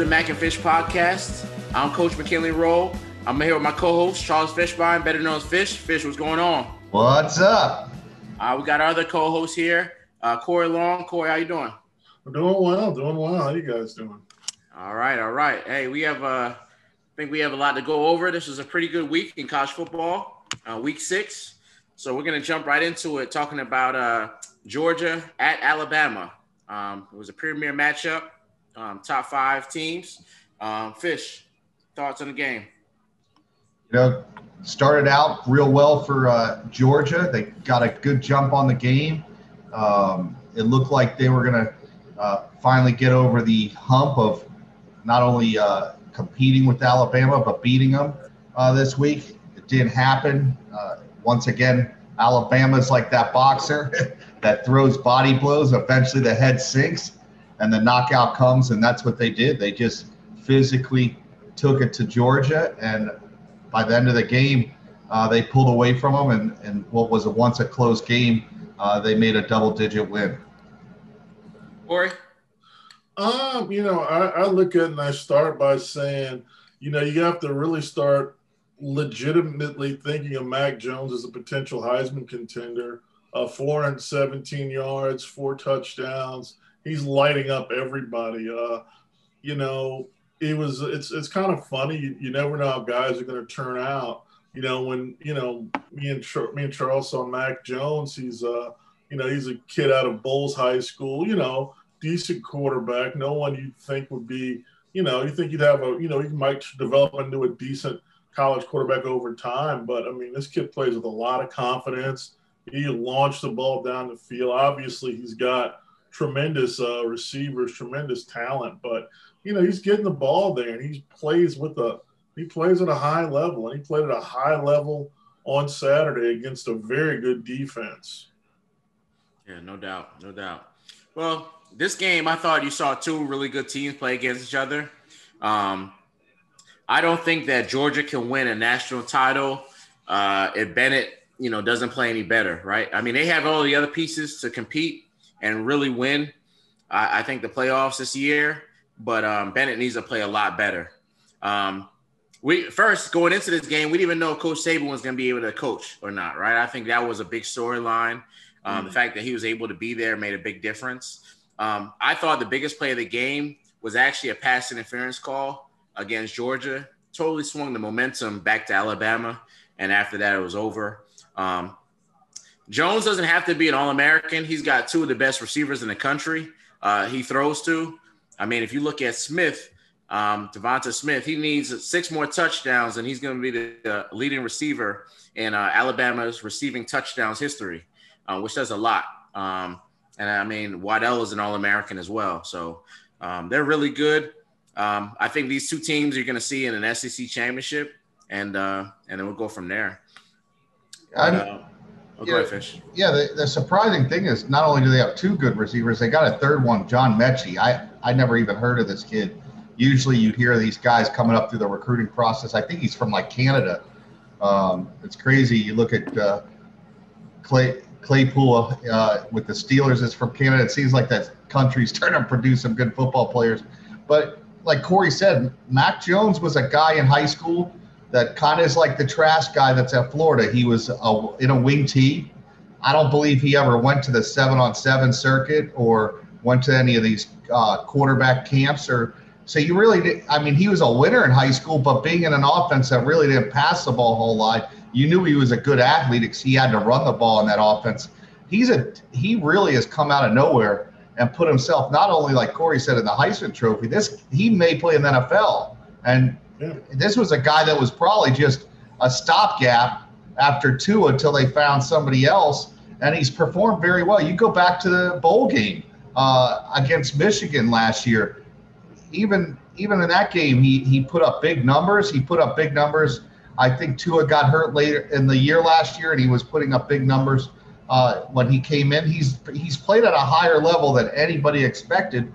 Welcome to the Mack and Fish podcast. I'm Coach McKinley Rolle. I'm here with my co-host Charles Fishbein, better known as Fish. Fish, what's going on? What's up? Uh, we got our other co-host here, uh, Corry Long. Corey, how you doing? I'm doing well, doing well. How you guys doing? All right, all right. Hey, we have uh, I think we have a lot to go over. This was a pretty good week in college football, uh, week six. So we're gonna jump right into it, talking about uh, Georgia at Alabama. Um, it was a premier matchup, um, top five teams. Um, Fish, thoughts on the game? You know, started out real well for uh, Georgia. They got a good jump on the game. Um, it looked like they were going to uh, finally get over the hump of not only uh, competing with Alabama, but beating them uh, this week. It didn't happen. Uh, once again, Alabama's like that boxer that throws body blows. Eventually, the head sinks and the knockout comes, and that's what they did. They just physically took it to Georgia, and by the end of the game, uh, they pulled away from them, and, and what was a once a close game, uh, they made a double digit win. Corry? Um, you know, I, I look at it and I start by saying, you know, you have to really start legitimately thinking of Mac Jones as a potential Heisman contender. Uh, 417 yards, four touchdowns. He's lighting up everybody. Uh, you know, it was it's it's kind of funny. You, you never know how guys are going to turn out. You know, when you know me and me and Charles saw Mac Jones. He's uh, you know, he's a kid out of Bolles High School. You know, decent quarterback. No one you'd think would be. You know, you think you'd have a. You know, he might develop into a decent college quarterback over time. But I mean, this kid plays with a lot of confidence. He launched the ball down the field. Obviously, he's got tremendous uh, receivers, tremendous talent. But you know, he's getting the ball there, and he plays with a he plays at a high level, and he played at a high level on Saturday against a very good defense. Yeah, no doubt, no doubt. Well, this game, I thought you saw two really good teams play against each other. Um, I don't think that Georgia can win a national title uh, if Bennett, you know, doesn't play any better, right? I mean, they have all the other pieces to compete and really win. I think the playoffs this year, but um, Bennett needs to play a lot better. Um, we first going into this game, we didn't even know Coach Saban was going to be able to coach or not, right? I think that was a big storyline. Um, mm-hmm. The fact that he was able to be there made a big difference. Um, I thought the biggest play of the game was actually a pass interference call against Georgia. Totally swung the momentum back to Alabama, and after that, it was over. Um, Jones doesn't have to be an All American. He's got two of the best receivers in the country. Uh, he throws to. I mean, if you look at Smith, um, Devonta Smith, he needs six more touchdowns, and he's going to be the, leading receiver in uh, Alabama's receiving touchdowns history, uh, which does a lot. Um, and I mean, Waddle is an All American as well. So um, they're really good. Um, I think these two teams you're going to see in an SEC championship, and uh, and then we'll go from there. But, Oh, yeah, Fish. Yeah, the, the, surprising thing is not only do they have two good receivers, they got a third one, John Metchie. I, I never even heard of this kid. Usually you'd hear these guys coming up through the recruiting process. I think he's from like Canada. Um, it's crazy. You look at uh, Clay Claypool uh, with the Steelers is from Canada. It seems like that country's starting to produce some good football players. But like Corry said, Mac Jones was a guy in high school that kind of is like the Trask guy that's at Florida. He was a, in a wing-T. I don't believe he ever went to the seven on seven circuit or went to any of these uh, quarterback camps or so you really did. I mean, he was a winner in high school, but being in an offense that really didn't pass the ball a whole lot, you knew he was a good athlete because he had to run the ball in that offense. He's a he really has come out of nowhere and put himself not only like Corry said in the Heisman Trophy. This he may play in the NFL, and this was a guy that was probably just a stopgap after two until they found somebody else, and he's performed very well. You go back to the bowl game uh, against Michigan last year. Even even in that game, he he put up big numbers. He put up big numbers. I think Tua got hurt later in the year last year, and he was putting up big numbers uh, when he came in. He's he's played at a higher level than anybody expected,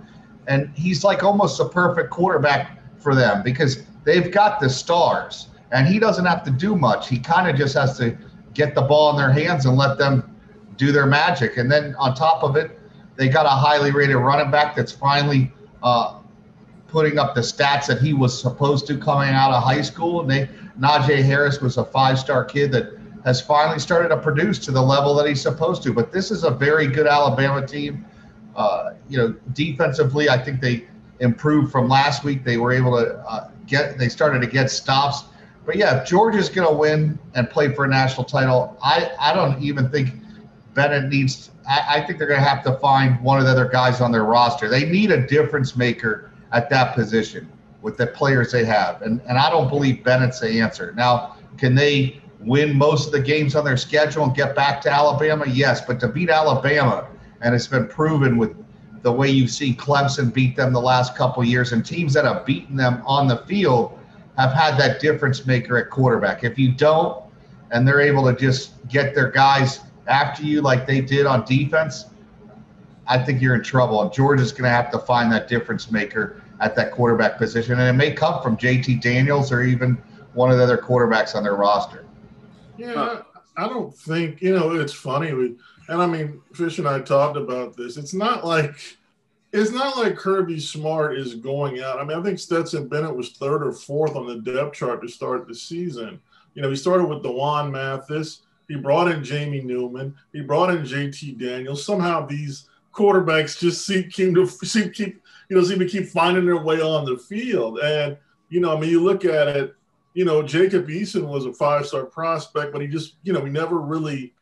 and he's like almost a perfect quarterback for them because they've got the stars, and he doesn't have to do much. He kind of just has to get the ball in their hands and let them do their magic. And then on top of it, they got a highly rated running back that's finally uh, putting up the stats that he was supposed to coming out of high school. And they Najee Harris was a five-star kid that has finally started to produce to the level that he's supposed to. But this is a very good Alabama team. Uh, you know, defensively, I think they improved from last week. They were able to uh, get, they started to get stops. But yeah, if Georgia's going to win and play for a national title, I, I don't even think Bennett needs. I, I think they're going to have to find one of the other guys on their roster. They need a difference maker at that position with the players they have, and and I don't believe Bennett's the answer. Now, can they win most of the games on their schedule and get back to Alabama? Yes, but to beat Alabama, and it's been proven with the way you've seen Clemson beat them the last couple years, and teams that have beaten them on the field have had that difference maker at quarterback. If you don't, and they're able to just get their guys after you like they did on defense, I think you're in trouble. Georgia's going to have to find that difference maker at that quarterback position, and it may come from JT Daniels or even one of the other quarterbacks on their roster. Yeah, I don't think you know. It's funny, and I mean, Fish and I talked about this. It's not like it's not like Kirby Smart is going out. I mean, I think Stetson Bennett was third or fourth on the depth chart to start the season. You know, he started with D'Wan Mathis. He brought in Jamie Newman. He brought in JT Daniels. Somehow these quarterbacks just seem to seem keep you know seem to keep finding their way on the field. And you know, I mean, you look at it you know, Jacob Eason was a five star prospect, but he just, you know, he never really,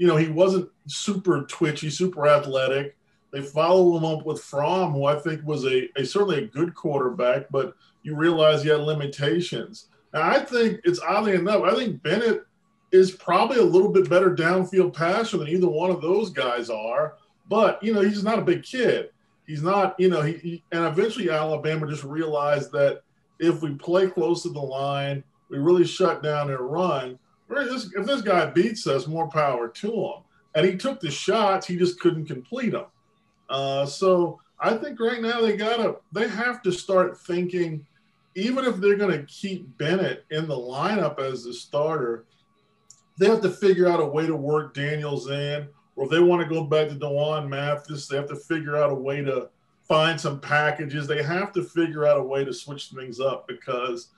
you know, he wasn't super twitchy, super athletic. They follow him up with Fromm, who I think was a, a certainly a good quarterback, but you realize he had limitations. Now, I think it's oddly enough, I think Bennett is probably a little bit better downfield passer than either one of those guys are. But, you know, he's not a big kid. He's not, you know, he, he and eventually Alabama just realized that if we play close to the line, we really shut down their run. If this guy beats us, more power to him. And he took the shots, he just couldn't complete them. Uh, so I think right now they gotta they have to start thinking, even if they're gonna keep Bennett in the lineup as the starter, they have to figure out a way to work Daniels in, or if they want to go back to D'Wan Mathis, they have to figure out a way to find some packages. They have to figure out a way to switch things up because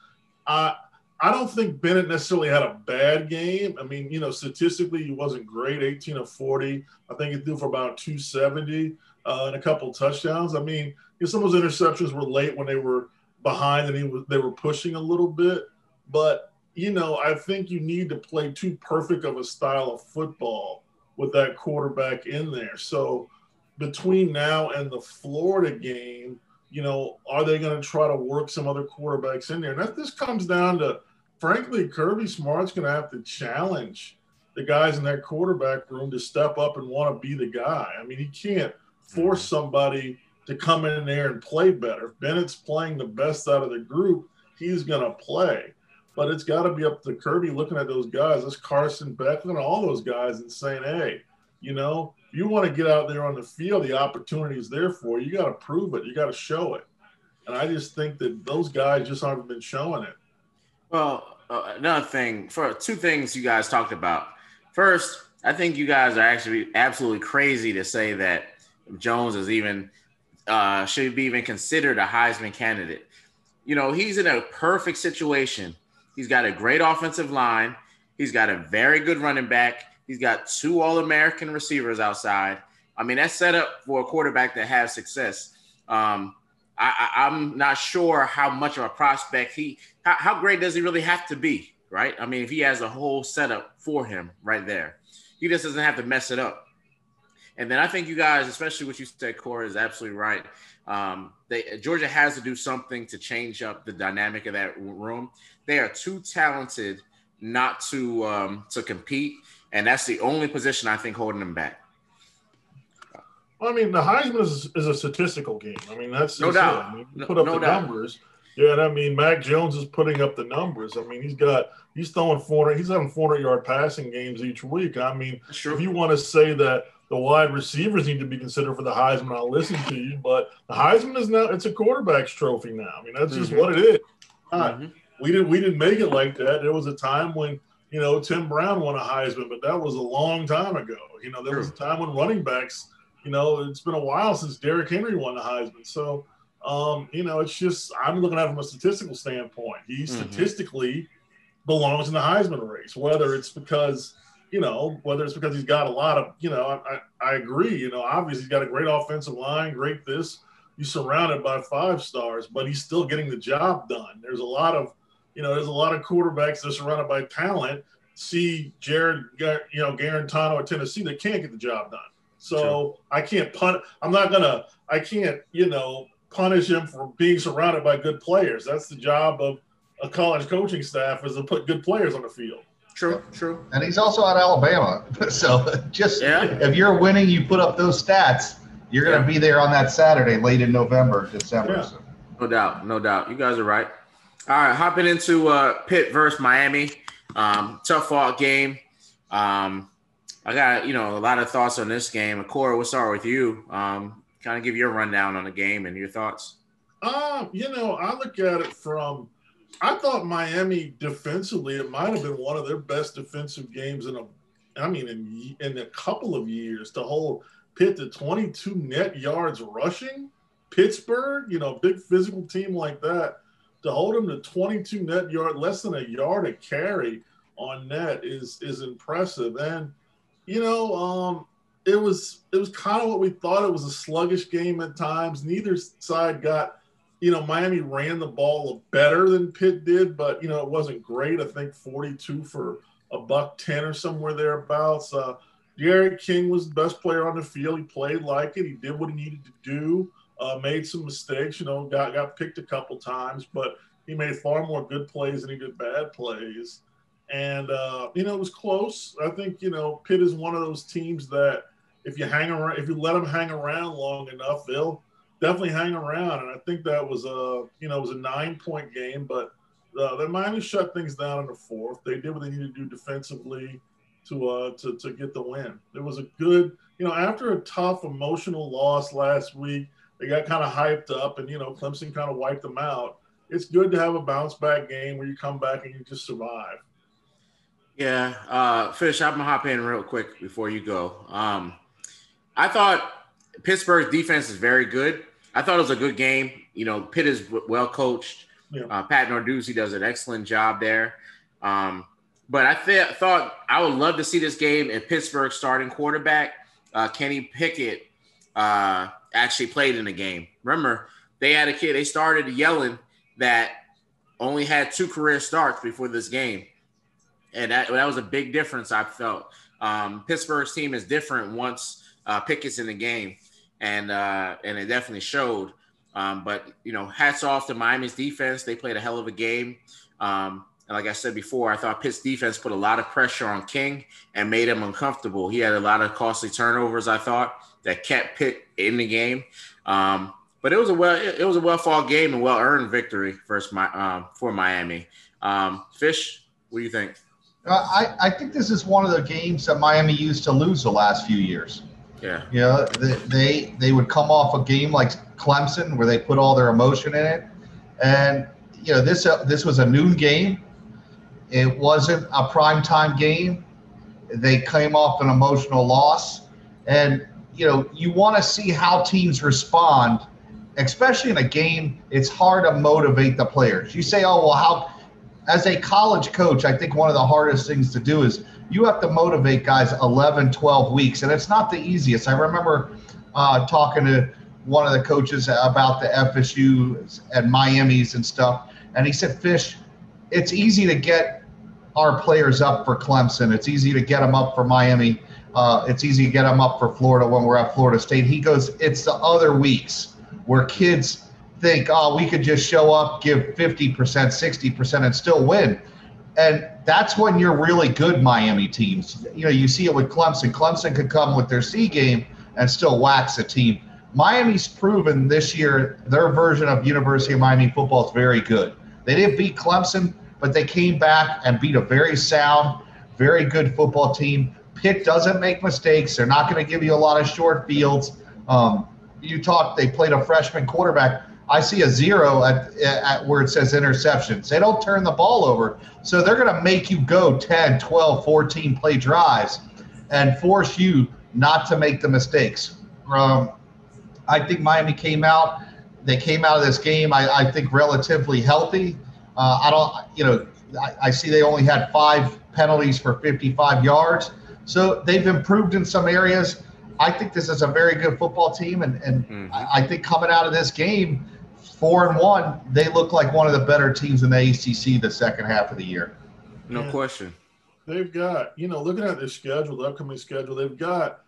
I I don't think Bennett necessarily had a bad game. I mean, you know, statistically he wasn't great, 18 of 40. I think he threw for about 270 uh, and a couple touchdowns. I mean, you know, some of those interceptions were late when they were behind and he was they were pushing a little bit. But you know, I think you need to play too perfect of a style of football with that quarterback in there. So between now and the Florida game, you know, are they going to try to work some other quarterbacks in there? And that this comes down to, frankly, Kirby Smart's going to have to challenge the guys in that quarterback room to step up and want to be the guy. I mean, he can't force mm-hmm. somebody to come in there and play better. If Bennett's playing the best out of the group, he's going to play. But it's got to be up to Kirby looking at those guys, this Carson Beck, looking at all those guys and saying, hey, you know, you want to get out there on the field, the opportunity is there for you. You got to prove it. You got to show it. And I just think that those guys just haven't been showing it. Well, uh, another thing for two things you guys talked about. First, I think you guys are actually absolutely crazy to say that Jones is even uh, should be even considered a Heisman candidate. You know, he's in a perfect situation. He's got a great offensive line. He's got a very good running back. He's got two All American receivers outside. I mean, that's set up for a quarterback that has success. Um, I, am not sure how much of a prospect he, how, how, great does he really have to be, right? I mean, if he has a whole setup for him right there, he just doesn't have to mess it up. And then I think you guys, especially what you said, Corry, is absolutely right. Um, they, Georgia has to do something to change up the dynamic of that room. They are too talented not to um, to compete and that's the only position I think holding them back. Well, I mean, the Heisman is, is a statistical game. I mean, that's no doubt. I mean, put up no, the doubt. numbers. Yeah, and I mean, Mac Jones is putting up the numbers. I mean, he's got he's throwing 400, he's having 400 yard passing games each week. I mean, sure. if you want to say that the wide receivers need to be considered for the Heisman, I'll listen to you. But the Heisman is now it's a quarterback's trophy now. I mean, that's just mm-hmm. what it is. Mm-hmm. We didn't we didn't make it like that. There was a time when you know, Tim Brown won a Heisman, but that was a long time ago. You know, there was a time when running backs, you know, it's been a while since Derrick Henry won the Heisman. So Um, you know, it's just I'm looking at it from a statistical standpoint. He mm-hmm. statistically belongs in the Heisman race, whether it's because you know, whether it's because he's got a lot of, you know, I, I agree, you know, obviously he's got a great offensive line, great this. He's surrounded by five stars, but he's still getting the job done. There's a lot of, you know, there's a lot of quarterbacks that are surrounded by talent. See Jarrett, you know, Guarantano at Tennessee, they can't get the job done. So sure. I can't pun. I'm not gonna. I can't, you know, punish him for being surrounded by good players. That's the job of a college coaching staff is to put good players on the field. True, true. And he's also at Alabama. So just yeah. if you're winning, you put up those stats, you're going to yeah. be there on that Saturday late in November, December. Yeah. So. No doubt, no doubt. You guys are right. All right, hopping into uh, Pitt versus Miami. Um, tough fought game. Um, I got you know a lot of thoughts on this game. Cora, we'll start with you. Um, kind of give your rundown on the game and your thoughts. Um, you know, I look at it from I thought Miami defensively, it might have been one of their best defensive games in a, I mean, in in a couple of years to hold Pitt to 22 net yards rushing. Pittsburgh, you know, big physical team like that, to hold them to 22 net yard, less than a yard a carry on net is is impressive. And you know, um, it was it was kind of what we thought. It was a sluggish game at times. Neither side got you know, Miami ran the ball better than Pitt did, but you know, it wasn't great. I think 42 for a buck 10 or somewhere thereabouts. Uh, D'Eriq King was the best player on the field. He played like it. He did what he needed to do. Uh, made some mistakes. You know, got got picked a couple times, but he made far more good plays than he did bad plays. And uh, you know, it was close. I think you know, Pitt is one of those teams that if you hang around, if you let them hang around long enough, they'll definitely hang around. And I think that was a you know it was a nine point game, but uh, the Miami shut things down in the fourth. They did what they needed to do defensively to uh to to get the win. It was a good you know after a tough emotional loss last week, they got kind of hyped up, and you know Clemson kind of wiped them out. It's good to have a bounce back game where you come back and you just survive. Yeah, uh, Fish, I'm gonna hop in real quick before you go. Um, I thought Pittsburgh's defense is very good. I thought it was a good game. You know, Pitt is well coached. Yeah. Uh, Pat Narduzzi does an excellent job there. Um, but I th- thought I would love to see this game and Pittsburgh starting quarterback uh, Kenny Pickett uh, actually played in the game. Remember, they had a kid. They started Yellen that only had two career starts before this game, and that that was a big difference. I felt um, Pittsburgh's team is different once uh, in the game and uh, and it definitely showed. Um, but you know, hats off to Miami's defense. They played a hell of a game. Um, and like I said before, I thought Pitt's defense put a lot of pressure on King and made him uncomfortable. He had a lot of costly turnovers. I thought that kept Pitt in the game. Um, but it was a well it was a well fought game and well earned victory my um, for Miami. Um, Fish, what do you think? Uh, I, I think this is one of the games that Miami used to lose the last few years. Yeah. You know, they, they they would come off a game like Clemson where they put all their emotion in it, and you know this uh, this was a noon game. It wasn't a prime time game. They came off an emotional loss, and you know you want to see how teams respond, especially in a game. It's hard to motivate the players. You say, "Oh well, how?" As a college coach, I think one of the hardest things to do is you have to motivate guys 11, 12 weeks, and it's not the easiest. I remember uh, talking to one of the coaches about the FSU and Miami's and stuff, and he said, "Fish, it's easy to get our players up for Clemson. It's easy to get them up for Miami. Uh, it's easy to get them up for Florida when we're at Florida State." He goes, "It's the other weeks where kids." think, oh, we could just show up, give 50%, 60%, and still win. And that's when you're really good Miami teams. You know, you see it with Clemson. Clemson could come with their C game and still wax a team. Miami's proven this year their version of University of Miami football is very good. They didn't beat Clemson, but they came back and beat a very sound, very good football team. Pitt doesn't make mistakes. They're not going to give you a lot of short fields. Um, you talked, they played a freshman quarterback. I see a zero at, at where it says interceptions. They don't turn the ball over. So they're going to make you go 10, 12, 14 play drives and force you not to make the mistakes. Um, I think Miami came out they came out of this game, I, I think, relatively healthy. Uh, I don't, you know, I, I, see they only had five penalties for 55 yards. So they've improved in some areas. I think this is a very good football team, and, and mm-hmm. I, I think coming out of this game, four and one, they look like one of the better teams in the ACC the second half of the year. No question. They've got, you know, looking at their schedule, the upcoming schedule, they've got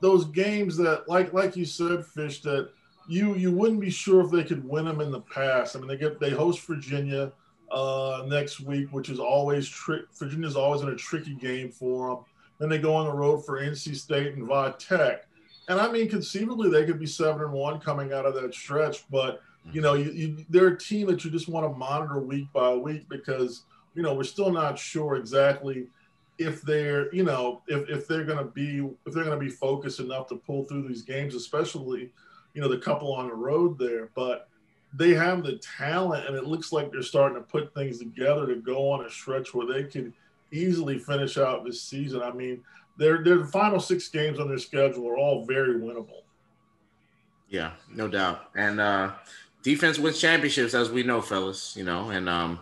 those games that, like, like you said, Fish, that you you wouldn't be sure if they could win them in the past. I mean, they get they host Virginia uh, next week, which is always trick. Virginia's always in a tricky game for them. Then they go on the road for NC State and Va Tech. And I mean, conceivably, they could be seven and one coming out of that stretch. But you know, you, you, they're a team that you just want to monitor week by week because you know we're still not sure exactly if they're you know if, if they're going to be if they're going to be focused enough to pull through these games, especially you know the couple on the road there. But they have the talent, and it looks like they're starting to put things together to go on a stretch where they can easily finish out this season. I mean, their their final six games on their schedule are all very winnable. Yeah, no doubt. And uh, defense wins championships, as we know, fellas. You know, and um,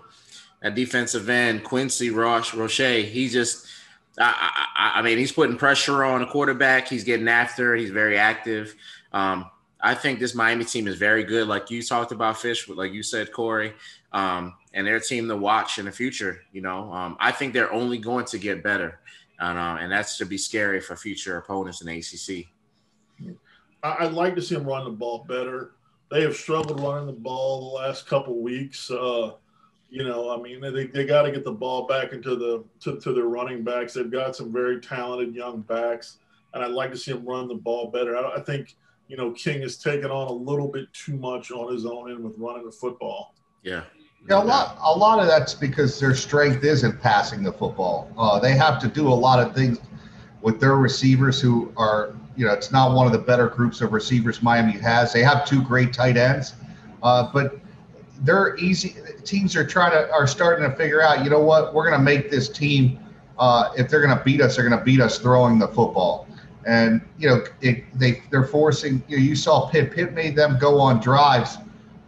at defensive end, Quincy Roche Roche, he just. I, I, I mean, he's putting pressure on a quarterback. He's getting after. He's very active. Um, I think this Miami team is very good, like you talked about, Fish, like you said, Corry, um, and their team to watch in the future. You know, um, I think they're only going to get better, and, uh, and that's to be scary for future opponents in ACC. I'd like to see them run the ball better. They have struggled running the ball the last couple weeks. Uh, you know, I mean, they, they got to get the ball back into the to, to their running backs. They've got some very talented young backs, and I'd like to see them run the ball better. I, I think you know, King has taken on a little bit too much on his own end with running the football. Yeah. Yeah, a lot, a lot of that's because their strength isn't passing the football. Uh, they have to do a lot of things with their receivers who are, you know, it's not one of the better groups of receivers Miami has. They have two great tight ends, uh, but they're easy. Teams are trying to are starting to figure out. You know what? We're going to make this team. Uh, if they're going to beat us, they're going to beat us throwing the football. And you know, it, they they're forcing. You, know, you saw Pitt. Pitt made them go on drives.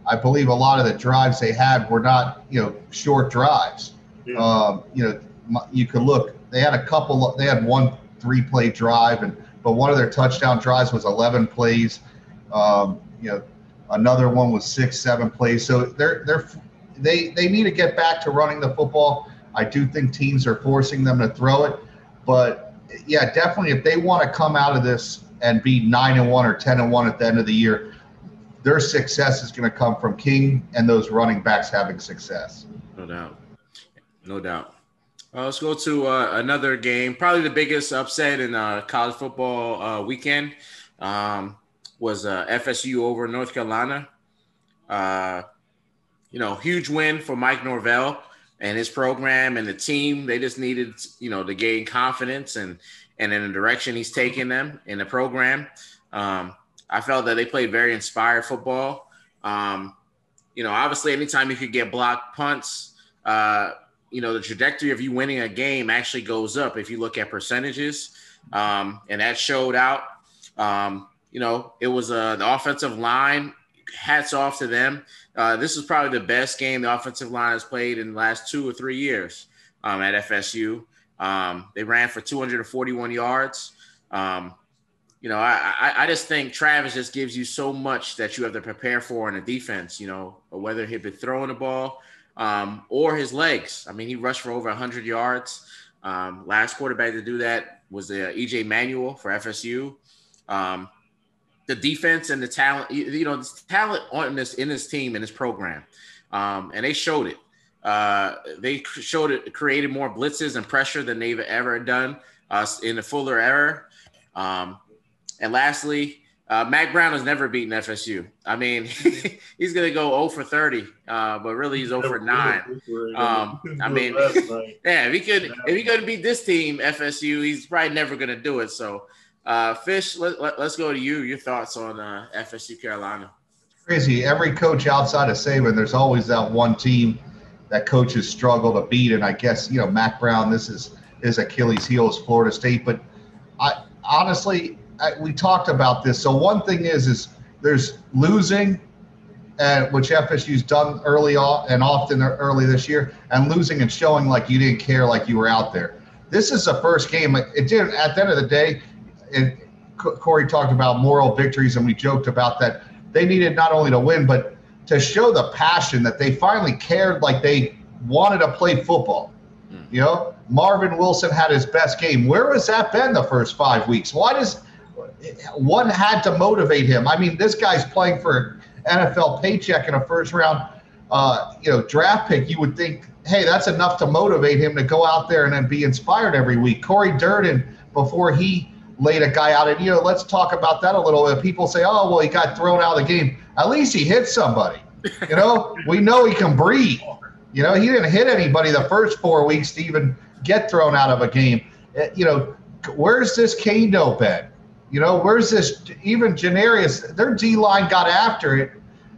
I believe a lot of the drives they had were not you know short drives. Yeah. Um, you know, you could look. They had a couple. They had one three play drive, and but one of their touchdown drives was 11 plays. Um, you know, another one was six, seven plays. So they're they're they they need to get back to running the football. I do think teams are forcing them to throw it, but yeah, definitely. If they want to come out of this and be nine and one or ten and one at the end of the year, their success is going to come from King and those running backs having success. No doubt, no doubt. Uh, let's go to uh, another game. Probably the biggest upset in uh, college football uh, weekend um, was uh, FSU over North Carolina. You know, huge win for Mike Norvell and his program and the team. They just needed, you know, to gain confidence and and in the direction he's taking them in the program. Um, I felt that they played very inspired football. Um, you know, obviously, anytime you could get blocked punts, you know, the trajectory of you winning a game actually goes up if you look at percentages. Um, and that showed out. Um, you know, it was uh, the offensive line. Hats off to them. Uh, this is probably the best game the offensive line has played in the last two or three years um, at FSU. Um, they ran for 241 yards. Um, you know, I, I, I just think Travis just gives you so much that you have to prepare for in a defense. You know, whether he be throwing the ball um, or his legs. I mean, he rushed for over 100 yards. Um, last quarterback to do that was the uh, EJ Manuel for FSU. Um, the defense and the talent, you know, the talent on this in this team in this program, um, and they showed it. Uh, they showed it, created more blitzes and pressure than they've ever done uh, in the Fuller era. Um, and lastly, uh, Mack Brown has never beaten FSU. I mean, he's going to go 0 for 30, uh, but really he's 0 for 9. Um, I mean, yeah, if he could, if he could beat this team, FSU, he's probably never going to do it. So uh, Fish, let, let, us go to you. Your thoughts on uh, FSU Carolina? Crazy. Every coach outside of Saban, there's always that one team that coaches struggle to beat. And I guess, you know, Mack Brown, this is his Achilles heel is Florida State. But I honestly, I, we talked about this. So one thing is, is there's losing and which FSU's done early on and often early this year, and losing and showing like you didn't care, like you were out there. This is the first game. It did at the end of the day. Corry talked about moral victories, and we joked about that. They needed not only to win, but to show the passion that they finally cared, like they wanted to play football. Mm. You know, Marvin Wilson had his best game. Where has that been the first five weeks? Why does one had to motivate him? I mean, this guy's playing for NFL paycheck in a first round, uh, you know, draft pick. You would think, hey, that's enough to motivate him to go out there and then be inspired every week. Cory Durden, before he laid a guy out, and you know, let's talk about that a little bit. People say, oh, well, he got thrown out of the game. At least he hit somebody. You know, we know he can breathe. You know, he didn't hit anybody the first four weeks to even get thrown out of a game. Eh, you know, where's this Kaindoh been? You know, where's this even Janarius? Their D line got after it,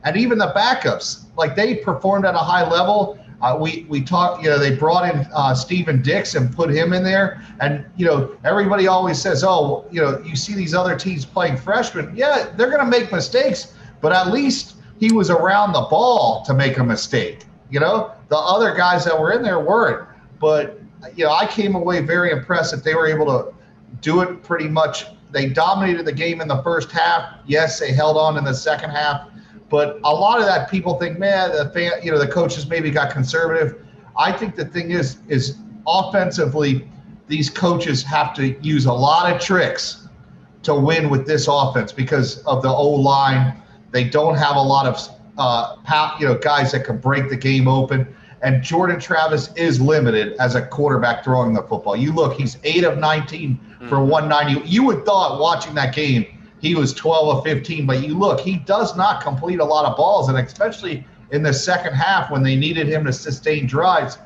and even the backups, like they performed at a high level. Uh, we we talked, you know, they brought in uh, Steven Dix and put him in there, and you know, everybody always says, oh, you know, you see these other teams playing freshmen. Yeah, they're going to make mistakes, but at least he was around the ball to make a mistake. You know, the other guys that were in there weren't. But you know, I came away very impressed that they were able to do it pretty much. They dominated the game in the first half. Yes, they held on in the second half, but a lot of that people think, man, the fan, you know, the coaches maybe got conservative. I think the thing is, is offensively, these coaches have to use a lot of tricks to win with this offense because of the O line. They don't have a lot of, uh, you know, guys that can break the game open. And Jordan Travis is limited as a quarterback throwing the football. You look, he's eight of 19 mm-hmm. For mm. 190. You would thought watching that game he was 12 of 15, but you look, he does not complete a lot of balls, and especially in the second half when they needed him to sustain drives,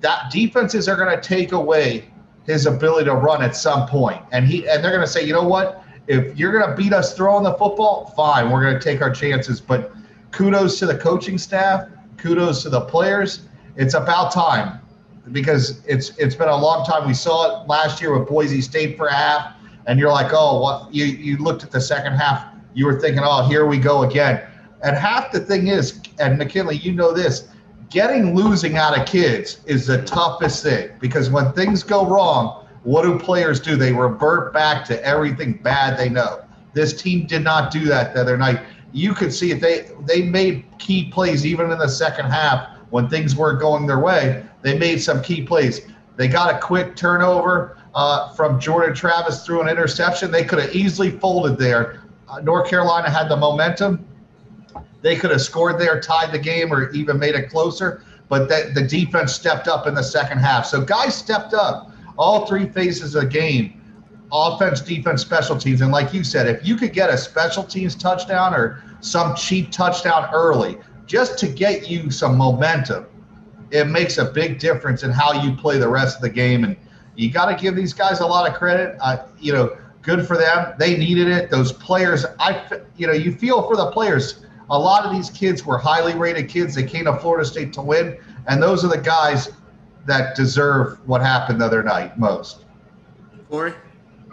that defenses are going to take away his ability to run at some point. And he and they're going to say, you know what? If you're going to beat us throwing the football, fine, we're going to take our chances. But kudos to the coaching staff kudos to the players. It's about time because it's it's been a long time. We saw it last year with Boise State for half, and you're like, oh, what? You you looked at the second half, you were thinking, oh, here we go again. And half the thing is, and McKinley, you know this, getting losing out of kids is the toughest thing because when things go wrong, what do players do? They revert back to everything bad they know. This team did not do that the other night you could see if they they made key plays even in the second half when things weren't going their way. They made some key plays. They got a quick turnover uh, from Jordan Travis through an interception. They could have easily folded there. Uh, North Carolina had the momentum. They could have scored there, tied the game, or even made it closer. But that, the defense stepped up in the second half. So guys stepped up all three phases of the game offense, defense, special teams. And like you said, if you could get a special teams touchdown or some cheap touchdown early just to get you some momentum, it makes a big difference in how you play the rest of the game. And you got to give these guys a lot of credit. Uh, you know, good for them. They needed it. Those players, I, you know, you feel for the players. A lot of these kids were highly rated kids. They came to Florida State to win, and those are the guys that deserve what happened the other night most. Corry.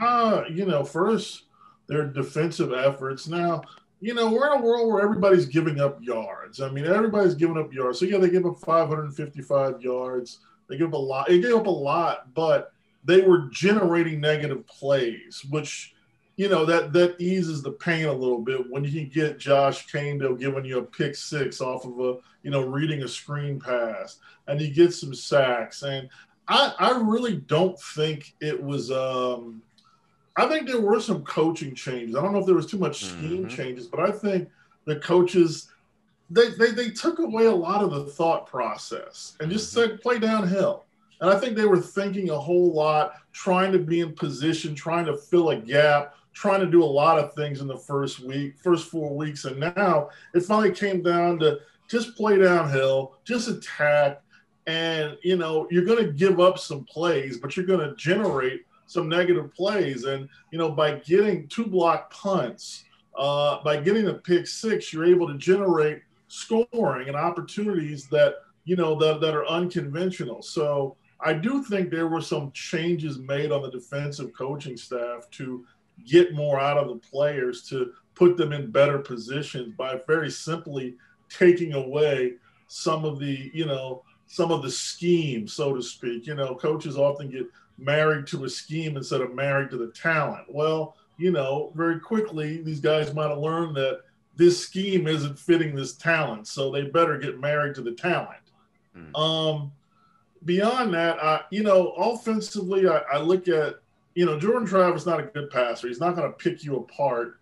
Uh, you know, first their defensive efforts. Now, you know, we're in a world where everybody's giving up yards. I mean, everybody's giving up yards. So yeah, they give up 555 yards. They give up a lot. They gave up a lot, but they were generating negative plays, which you know that that eases the pain a little bit when you can get Josh Kaindoh giving you a pick six off of a you know reading a screen pass, and you get some sacks. And I I really don't think it was um I think there were some coaching changes. I don't know if there was too much scheme mm-hmm. changes, but I think the coaches they, they they took away a lot of the thought process and just mm-hmm. said play downhill. And I think they were thinking a whole lot, trying to be in position, trying to fill a gap, trying to do a lot of things in the first week, first four weeks. And now it finally came down to just play downhill, just attack. And you know, you're gonna give up some plays, but you're gonna generate some negative plays. And, you know, by getting two block punts, uh, by getting a pick six, you're able to generate scoring and opportunities that, you know, that, that are unconventional. So I do think there were some changes made on the defensive coaching staff to get more out of the players to put them in better positions by very simply taking away some of the, you know, some of the scheme, so to speak. You know, coaches often get married to a scheme instead of married to the talent. Well, you know, very quickly these guys might have learned that this scheme isn't fitting this talent, so they better get married to the talent. Mm. Um, beyond that, I, you know, offensively, I, I look at, you know, Jordan Travis not a good passer. He's not going to pick you apart,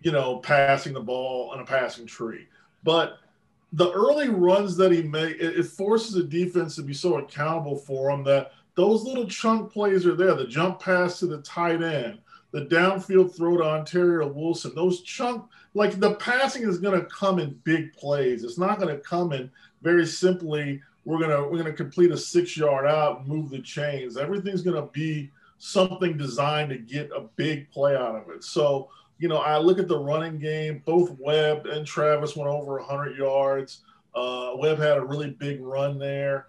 you know, passing the ball on a passing tree. But the early runs that he made, it, it forces the defense to be so accountable for him that those little chunk plays are there. The jump pass to the tight end, the downfield throw to Ontario Wilson, those chunk, like the passing is going to come in big plays. It's not going to come in very simply. We're gonna we're gonna complete a six yard out, move the chains. Everything's gonna be something designed to get a big play out of it. So you know, I look at the running game. Both Webb and Travis went over 100 yards. Uh, Webb had a really big run there.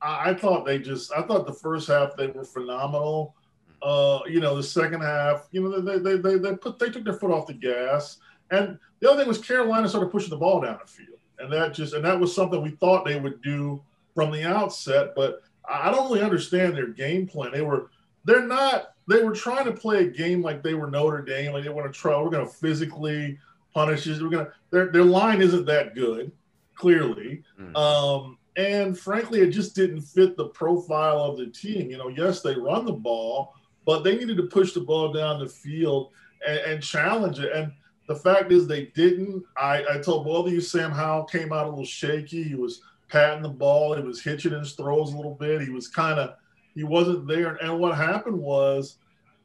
I, I thought they just, I thought the first half they were phenomenal. Uh, you know, the second half, you know, they, they, they, they put, they took their foot off the gas. And the other thing was Carolina started pushing the ball down the field. And that just, and that was something we thought they would do from the outset. But I don't really understand their game plan. They were, they're not, they were trying to play a game like they were Notre Dame. Like they want to try, we're going to physically punish you. We're going to, their, their line isn't that good, clearly. Mm. Um, and frankly, it just didn't fit the profile of the team. You know, yes, they run the ball, but they needed to push the ball down the field and, and challenge it. And the fact is, they didn't. I, I told both of you, Sam Howell came out a little shaky. He was patting the ball, he was hitching his throws a little bit. He was kind of, he wasn't there. And what happened was,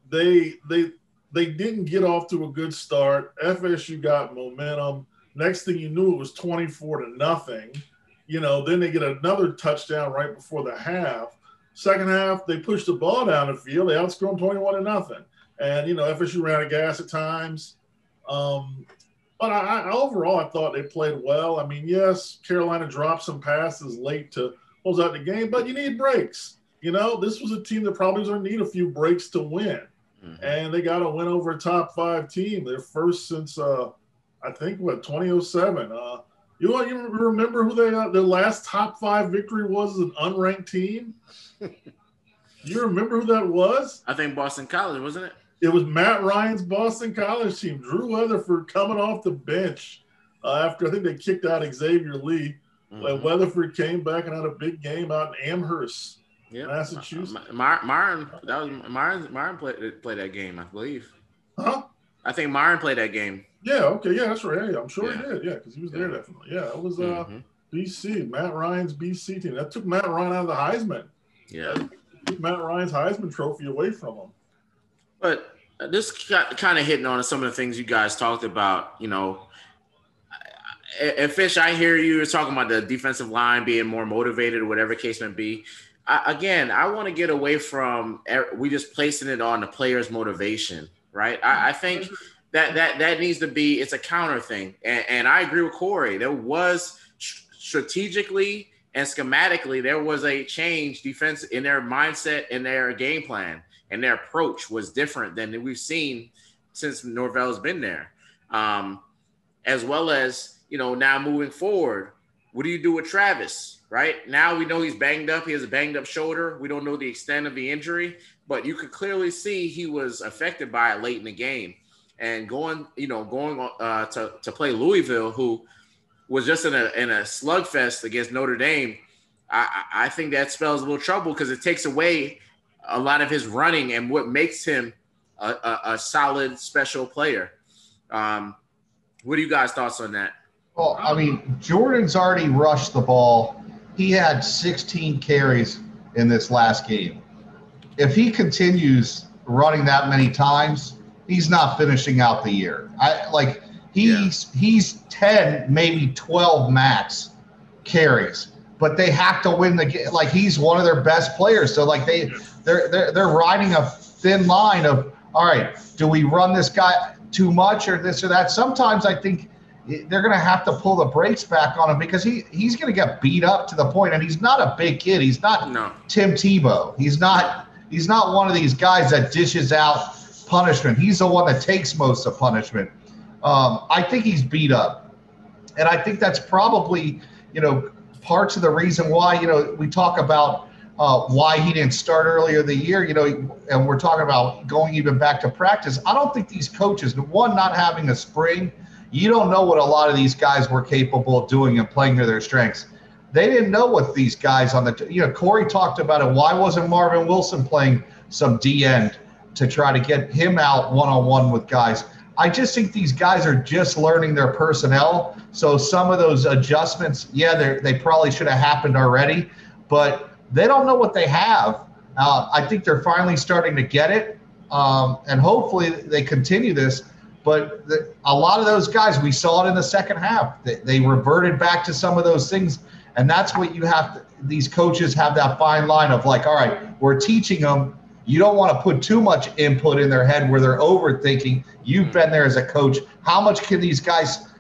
they they they didn't get off to a good start. FSU got momentum. Next thing you knew, it was 24 to nothing you know, then they get another touchdown right before the half. Second half, they push the ball down the field. They outscore them 21 to nothing. And, you know, FSU ran out of gas at times. Um, but I, I, overall, I thought they played well. I mean, yes, Carolina dropped some passes late to close out the game, but you need breaks. You know, this was a team that probably was going to need a few breaks to win. Mm-hmm. And they got a win over a top five team. Their first since, uh, I think, what, 2007. Uh, you want you remember who they uh, their last top five victory was as an unranked team? you remember who that was? I think Boston College, wasn't it? It was Matt Ryan's Boston College team. Drew Weatherford coming off the bench uh, after I think they kicked out Xavier Lee. Mm-hmm. And Weatherford came back and had a big game out in Amherst, yep. Massachusetts. Myron, that was Myron. Myron played played that game, I believe. Huh? I think Myron played that game. Yeah. Okay. Yeah, that's right. Yeah, I'm sure yeah. he did. Yeah, because he was there definitely. Yeah, it was uh, mm-hmm. BC Matt Ryan's BC team that took Matt Ryan out of the Heisman. Yeah. Matt Ryan's Heisman Trophy away from him. But this kind of hitting on some of the things you guys talked about. You know, and Fish, I hear you You're talking about the defensive line being more motivated, or whatever case may be. I, again, I want to get away from we just placing it on the player's motivation, right? I, I think that that that needs to be it's a counter thing. And, and i agree with corey. There was strategically and schematically there was a change defense in their mindset and their game plan. And their approach was different than we've seen since norvell's been there. Um, as well as you know now moving forward what do you do with travis right now we know he's banged up he has a banged up shoulder we don't know the extent of the injury but you could clearly see he was affected by it late in the game and going, you know, going uh, to to play Louisville, who was just in a in a slugfest against Notre Dame. I, I think that spells a little trouble because it takes away a lot of his running and what makes him a, a, a solid special player. Um, what are you guys' thoughts on that? Well, I mean, Jordan's already rushed the ball. He had 16 carries in this last game. If he continues running that many times, he's not finishing out the year. I like he's yeah. he's 10, maybe 12 max carries, but they have to win the game. Like he's one of their best players. So like they they're they're they're riding a thin line of all right, do we run this guy too much or this or that? Sometimes I think they're going to have to pull the brakes back on him because he he's going to get beat up to the point and he's not a big kid. He's not no. Tim Tebow. He's not he's not one of these guys that dishes out punishment. He's the one that takes most of punishment. Um, I think he's beat up, and I think that's probably you know parts of the reason why you know we talk about uh, why he didn't start earlier the year. You know, and we're talking about going even back to practice. I don't think these coaches, one, not having a spring, you don't know what a lot of these guys were capable of doing and playing to their strengths. They didn't know what these guys on the, you know, Corry talked about it. Why wasn't Marvin Wilson playing some D end to try to get him out one on one with guys? I just think these guys are just learning their personnel. So some of those adjustments, yeah, they probably should have happened already, but they don't know what they have. Uh, I think they're finally starting to get it, um, and hopefully they continue this. But the, a lot of those guys, we saw it in the second half. They, they reverted back to some of those things, and that's what you have. To, these coaches have that fine line of like, all right, we're teaching them. You don't want to put too much input in their head where they're overthinking. You've mm-hmm. been there as a coach. How much can these guys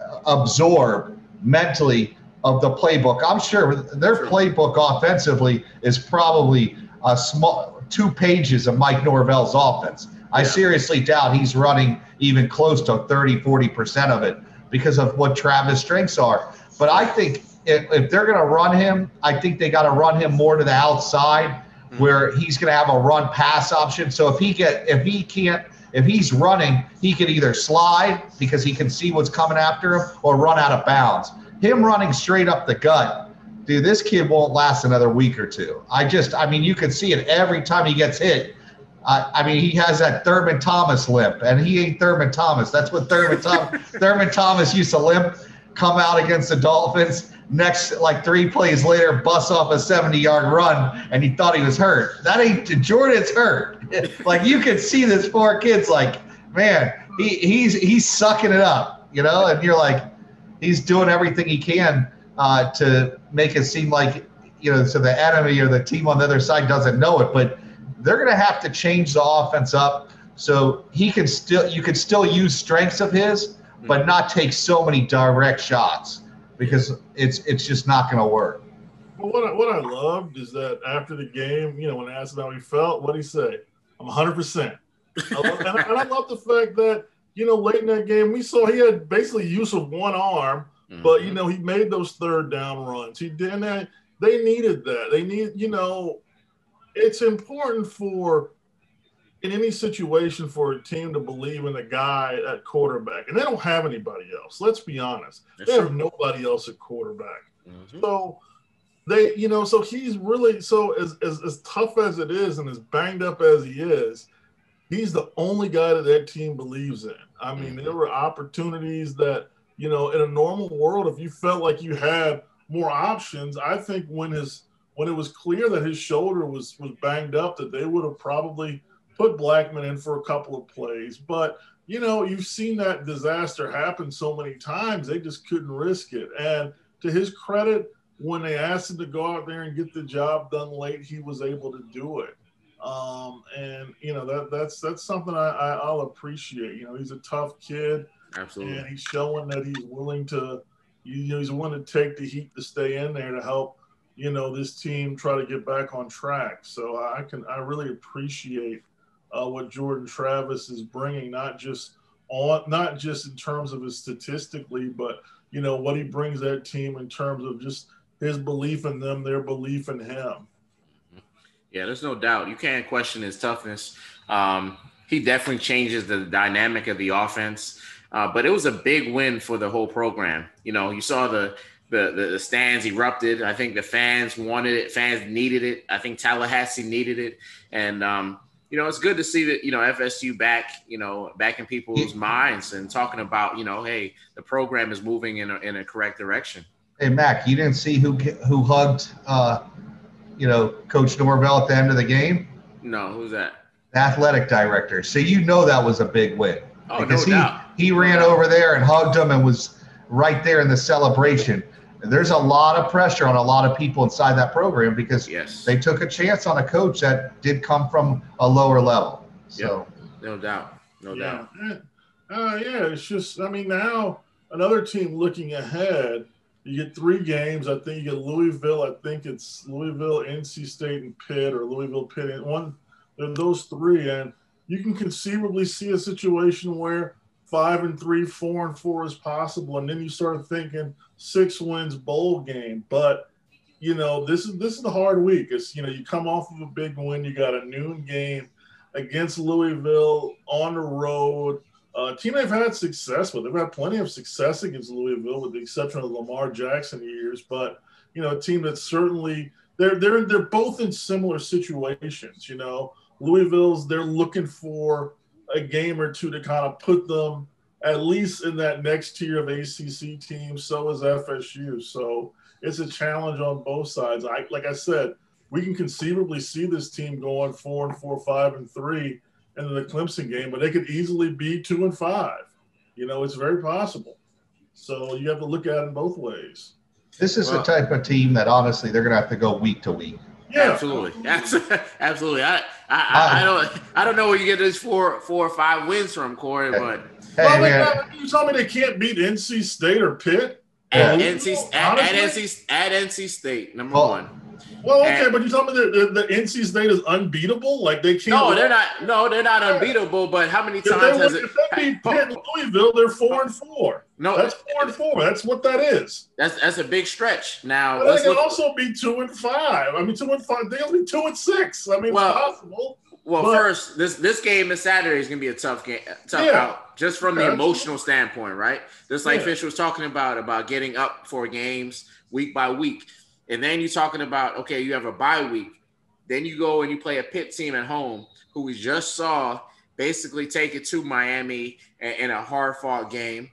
uh, absorb mentally of the playbook. I'm sure their playbook offensively is probably a small two pages of Mike Norvell's offense. I seriously doubt he's running even close to 30, 40% of it because of what Travis' strengths are. But I think if, if they're going to run him, I think they got to run him more to the outside mm-hmm. where he's going to have a run pass option. So if he get if he can't if he's running, he can either slide because he can see what's coming after him or run out of bounds him running straight up the gut, dude, this kid won't last another week or two. I just, I mean, you can see it every time he gets hit. Uh, I mean, he has that Thurman Thomas limp, and he ain't Thurman Thomas. That's what Thurman Thomas. Thurman Thomas used to limp, come out against the Dolphins. Next, like three plays later, bust off a 70-yard run, and he thought he was hurt. That ain't Jordan's hurt. like you can see this poor kid's like, man, he, he's he's sucking it up, you know, and you're like, he's doing everything he can uh, to make it seem like you know so the enemy or the team on the other side doesn't know it but they're going to have to change the offense up so he can still you could still use strengths of his but not take so many direct shots because it's it's just not going to work well, what I, what I loved is that after the game, you know, when asked about how he felt, what did he say? I'm 100. percent and, and I love the fact that you know, late in that game, we saw he had basically use of one arm, mm-hmm. but you mm-hmm. know, he made those third down runs. He did that. They needed that. They need, you know, it's important for in any situation for a team to believe in the guy at quarterback, and they don't have anybody else. Let's be honest, That's they true. have nobody else at quarterback. Mm-hmm. So they, you know, so he's really so as, as as tough as it is and as banged up as he is he's the only guy that that team believes in. I mean, mm-hmm. there were opportunities that, you know, in a normal world, if you felt like you had more options, I think when his when it was clear that his shoulder was was banged up, that they would have probably put Blackman in for a couple of plays. But you know, you've seen that disaster happen so many times, they just couldn't risk it. And to his credit, when they asked him to go out there and get the job done late, he was able to do it. Um, and you know that that's that's something I, I will appreciate. You know, he's a tough kid, absolutely, and he's showing that he's willing to, you know, he's willing to take the heat to stay in there to help, you know, this team try to get back on track. So I can I really appreciate uh, what Jordan Travis is bringing, not just on not just in terms of his statistically, but you know what he brings that team in terms of just his belief in them, their belief in him. Yeah, there's no doubt. You can't question his toughness. Um, he definitely changes the dynamic of the offense. Uh, but it was a big win for the whole program. You know, you saw the, the the, stands erupted. I think the fans wanted it. Fans needed it. I think Tallahassee needed it. And um, you know, it's good to see that you know FSU back. You know, back in people's minds and talking about you know, hey, the program is moving in a, in a correct direction. Hey Mack, you didn't see who who hugged uh, you know, Coach Norvell at the end of the game? No, who's that? athletic director. So you know that was a big win. Oh, because no he, doubt. he ran over there and hugged him and was right there in the celebration. There's a lot of pressure on a lot of people inside that program because yes. they took a chance on a coach that did come from a lower level. So yep. no doubt. No yeah. doubt. Uh, yeah, it's just I mean now another team looking ahead – you get three games. I think you get Louisville. I think it's Louisville, NC State, and Pitt, or Louisville, Pitt. One, and those three, and you can conceivably see a situation where five and three, four and four is possible, and then you start thinking six wins bowl game. But you know, this is this is the hard week. It's you know, you come off of a big win, you got a noon game against Louisville on the road. Uh, team they've had success with. They've had plenty of success against Louisville, with the exception of Lamar Jackson years. But you know, a team that certainly they're they're they're both in similar situations. You know, Louisville's they're looking for a game or two to kind of put them at least in that next tier of ACC teams. So is FSU. So it's a challenge on both sides. I like I said, we can conceivably see this team going four and four, five and three in the Clemson game, but they could easily be two and five. You know, it's very possible. So you have to look at it in both ways. This is the type of team that honestly they're going to have to go week to week. Yeah, absolutely, absolutely. I, I, I, don't, I don't know where you get these four, four or five wins from, Corry. But hey, well, man. you tell me they can't beat NC State or Pitt? At, NC, at, at, NC, at NC State, number well, one. Well, okay, and, but you tell me that the, the, NC State is unbeatable? Like they can't. No, they're not. No, they're not unbeatable. But how many times they, has it? If they beat Pitt Louisville, they're four and four. No, that's four and four. That's what that is. That's that's a big stretch. Now but they can look. also be two and five. I mean, two and five. They only two and six. I mean, well, possible. Well, but, first, this this game is Saturday is gonna be a tough game, tough yeah. out, just from the emotional standpoint, right? Just like yeah. Fish was talking about about getting up for games week by week. And then you're talking about, okay, you have a bye week. Then you go and you play a Pitt team at home who we just saw basically take it to Miami in a hard fought game.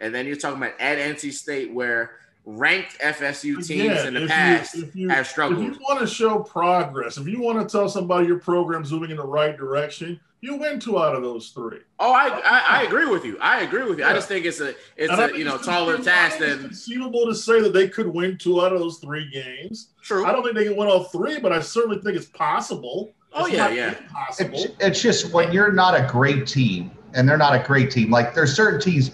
And then you're talking about at NC State where ranked FSU teams in the past you, you, have struggled. If you want to show progress, if you want to tell somebody your program's moving in the right direction, you win two out of those three. Oh, I I, I agree with you. I agree with you. Yeah. I just think it's a it's and a you know taller task than conceivable to say that they could win two out of those three games. True. I don't think they can win all three, but I certainly think it's possible. Oh it's yeah, yeah. Possible. It's, it's just when you're not a great team, and they're not a great team. Like there's certain teams,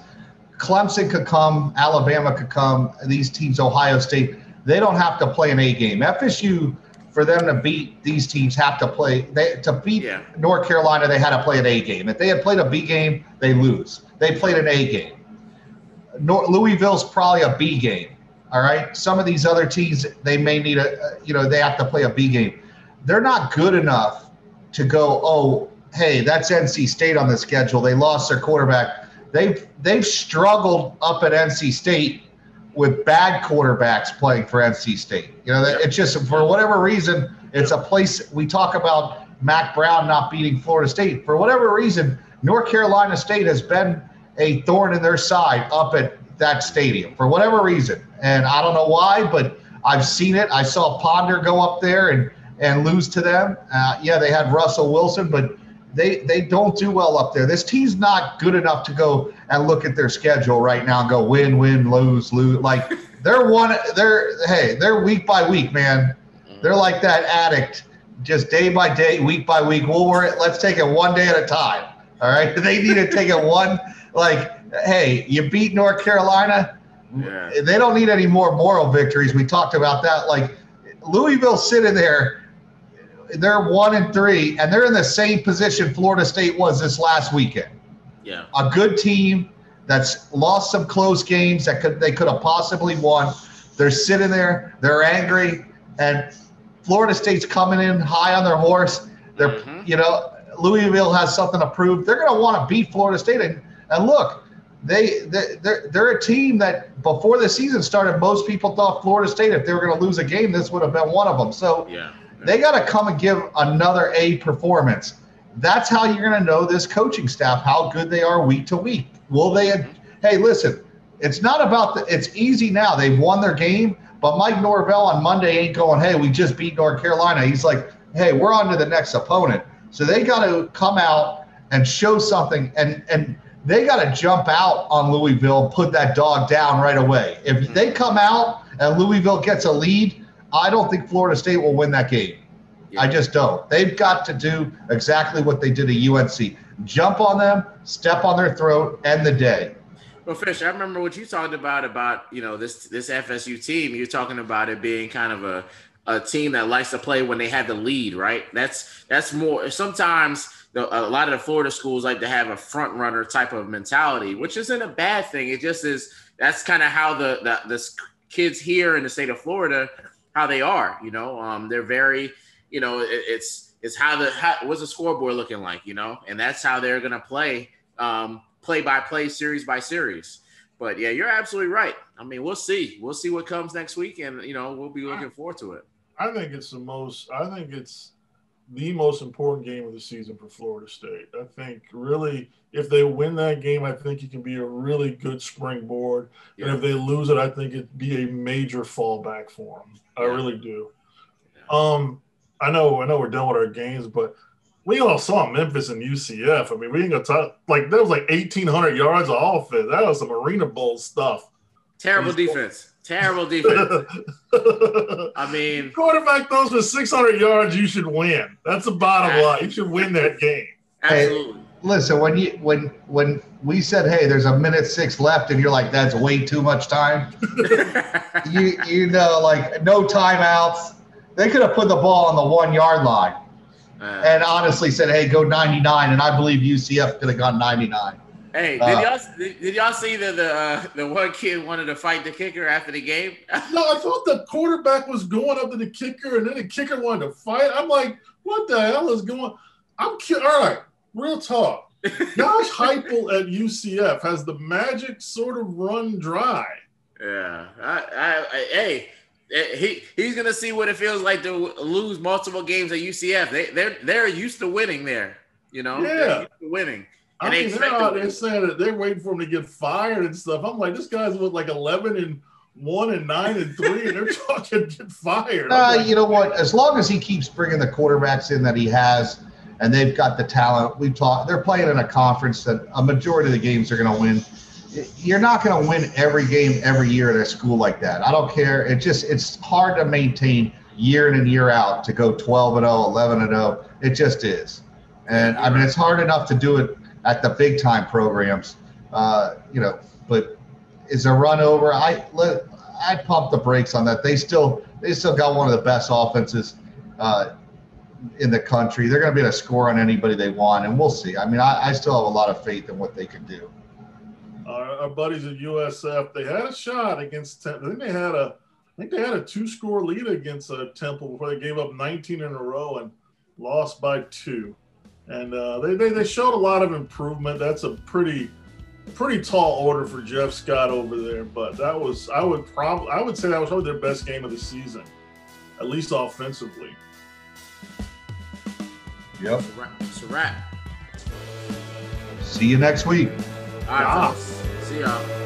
Clemson could come, Alabama could come. These teams, Ohio State, they don't have to play an A game. FSU for them to beat these teams have to play they to beat yeah. North Carolina they had to play an A game. If they had played a B game, they lose. They played an A game. North, Louisville's probably a B game. All right. Some of these other teams they may need a you know they have to play a B game. They're not good enough to go. Oh, hey, that's NC State on the schedule. They lost their quarterback. They've they've struggled up at NC State with bad quarterbacks playing for NC State. You know, it's just for whatever reason, it's a place we talk about Mack Brown not beating Florida State. For whatever reason, North Carolina State has been a thorn in their side up at that stadium for whatever reason. And I don't know why, but I've seen it. I saw Ponder go up there and and lose to them. Uh, yeah, they had Russell Wilson, but they they don't do well up there. This team's not good enough to go and look at their schedule right now and go win, win, lose, lose. Like they're one, they're hey, they're week by week, man. They're like that addict, just day by day, week by week. We'll worry. Let's take it one day at a time. All right. They need to take it one. Like, hey, you beat North Carolina. Yeah. They don't need any more moral victories. We talked about that. Like Louisville sitting there they're one and three, and they're in the same position Florida State was this last weekend. Yeah, a good team that's lost some close games that could they could have possibly won. They're sitting there, they're angry, and Florida State's coming in high on their horse. They're mm-hmm. you know Louisville has something to prove. They're going to want to beat Florida State, and and look, they, they they're, they're a team that before the season started, most people thought Florida State, if they were going to lose a game, this would have been one of them. So yeah. They got to come and give another A performance. That's how you're going to know this coaching staff how good they are week to week. Will they? Hey, listen, it's not about the. It's easy now. They've won their game, but Mike Norvell on Monday ain't going. Hey, we just beat North Carolina. He's like, hey, we're on to the next opponent. So they got to come out and show something, and and they got to jump out on Louisville, put that dog down right away. If mm-hmm. they come out and Louisville gets a lead I don't think Florida State will win that game. Yeah. I just don't. They've got to do exactly what they did at UNC jump on them, step on their throat, end the day. Well, Fish, I remember what you talked about about you know this this FSU team. You're talking about it being kind of a a team that likes to play when they have the lead, right? That's that's more. Sometimes the, a lot of the Florida schools like to have a front runner type of mentality, which isn't a bad thing. It just is. That's kind of how the, the the kids here in the state of Florida, how they are. You know, um, they're very, you know, it, it's it's how the how, what's the scoreboard looking like, you know, and that's how they're gonna play, um, play by play, series by series. But yeah, you're absolutely right. I mean, we'll see. We'll see what comes next week, and you know, we'll be looking forward to it. I think it's the most. I think it's the most important game of the season for Florida State. I think really, if they win that game, I think it can be a really good springboard. Yeah. And if they lose it, I think it'd be a major fallback for them. I yeah. really do. Yeah. Um, I know, I know, we're done with our games, but we all saw Memphis and UCF. I mean, we ain't gonna talk like that was like eighteen hundred yards of offense. That was some Arena Bowl stuff. Terrible defense. Terrible defense. I mean, quarterback throws for 600 yards, you should win. That's the bottom line. You should win that game. Absolutely. Hey, listen, when you when when we said, "Hey, there's a minute six left," and you're like, "That's way too much time," you you know, like no timeouts. They could have put the ball on the one yard line, uh, and honestly said, "Hey, go 99," and I believe UCF could have gone 99. Hey, did uh, y'all did y'all see the the uh, the one kid wanted to fight the kicker after the game? no, I thought the quarterback was going up to the kicker, and then the kicker wanted to fight. I'm like, what the hell is going? I'm ki- all right. Real talk. Josh Heupel at UCF has the magic sort of run dry. Yeah, I, I, I, hey, he he's gonna see what it feels like to lose multiple games at UCF. They they're they're used to winning there. You know, yeah, winning. I mean, they're out there saying that they're waiting for him to get fired and stuff. I'm like, this guy's with like 11 and one and nine and three, and they're talking get fired. Uh, like, you know what? As long as he keeps bringing the quarterbacks in that he has, and they've got the talent, we've talked. They're playing in a conference that a majority of the games are going to win. You're not going to win every game every year at a school like that. I don't care. It just it's hard to maintain year in and year out to go 12 and 0, 11 and 0. It just is. And I mean, it's hard enough to do it at the big time programs. Uh, you know, but is a run over. I let I pump the brakes on that. They still they still got one of the best offenses uh, in the country. They're going to be able to score on anybody they want, and we'll see. I mean, I, I still have a lot of faith in what they can do. Our, our buddies at USF, they had a shot against. Temple. I think they had a. I think they had a two-score lead against uh, Temple before they gave up 19 in a row and lost by two and uh, they, they they showed a lot of improvement. That's a pretty pretty tall order for Jeff Scott over there, but that was I would probably I would say that was probably their best game of the season, at least offensively. Yep, it's a wrap. See you next week. All right, See y'all.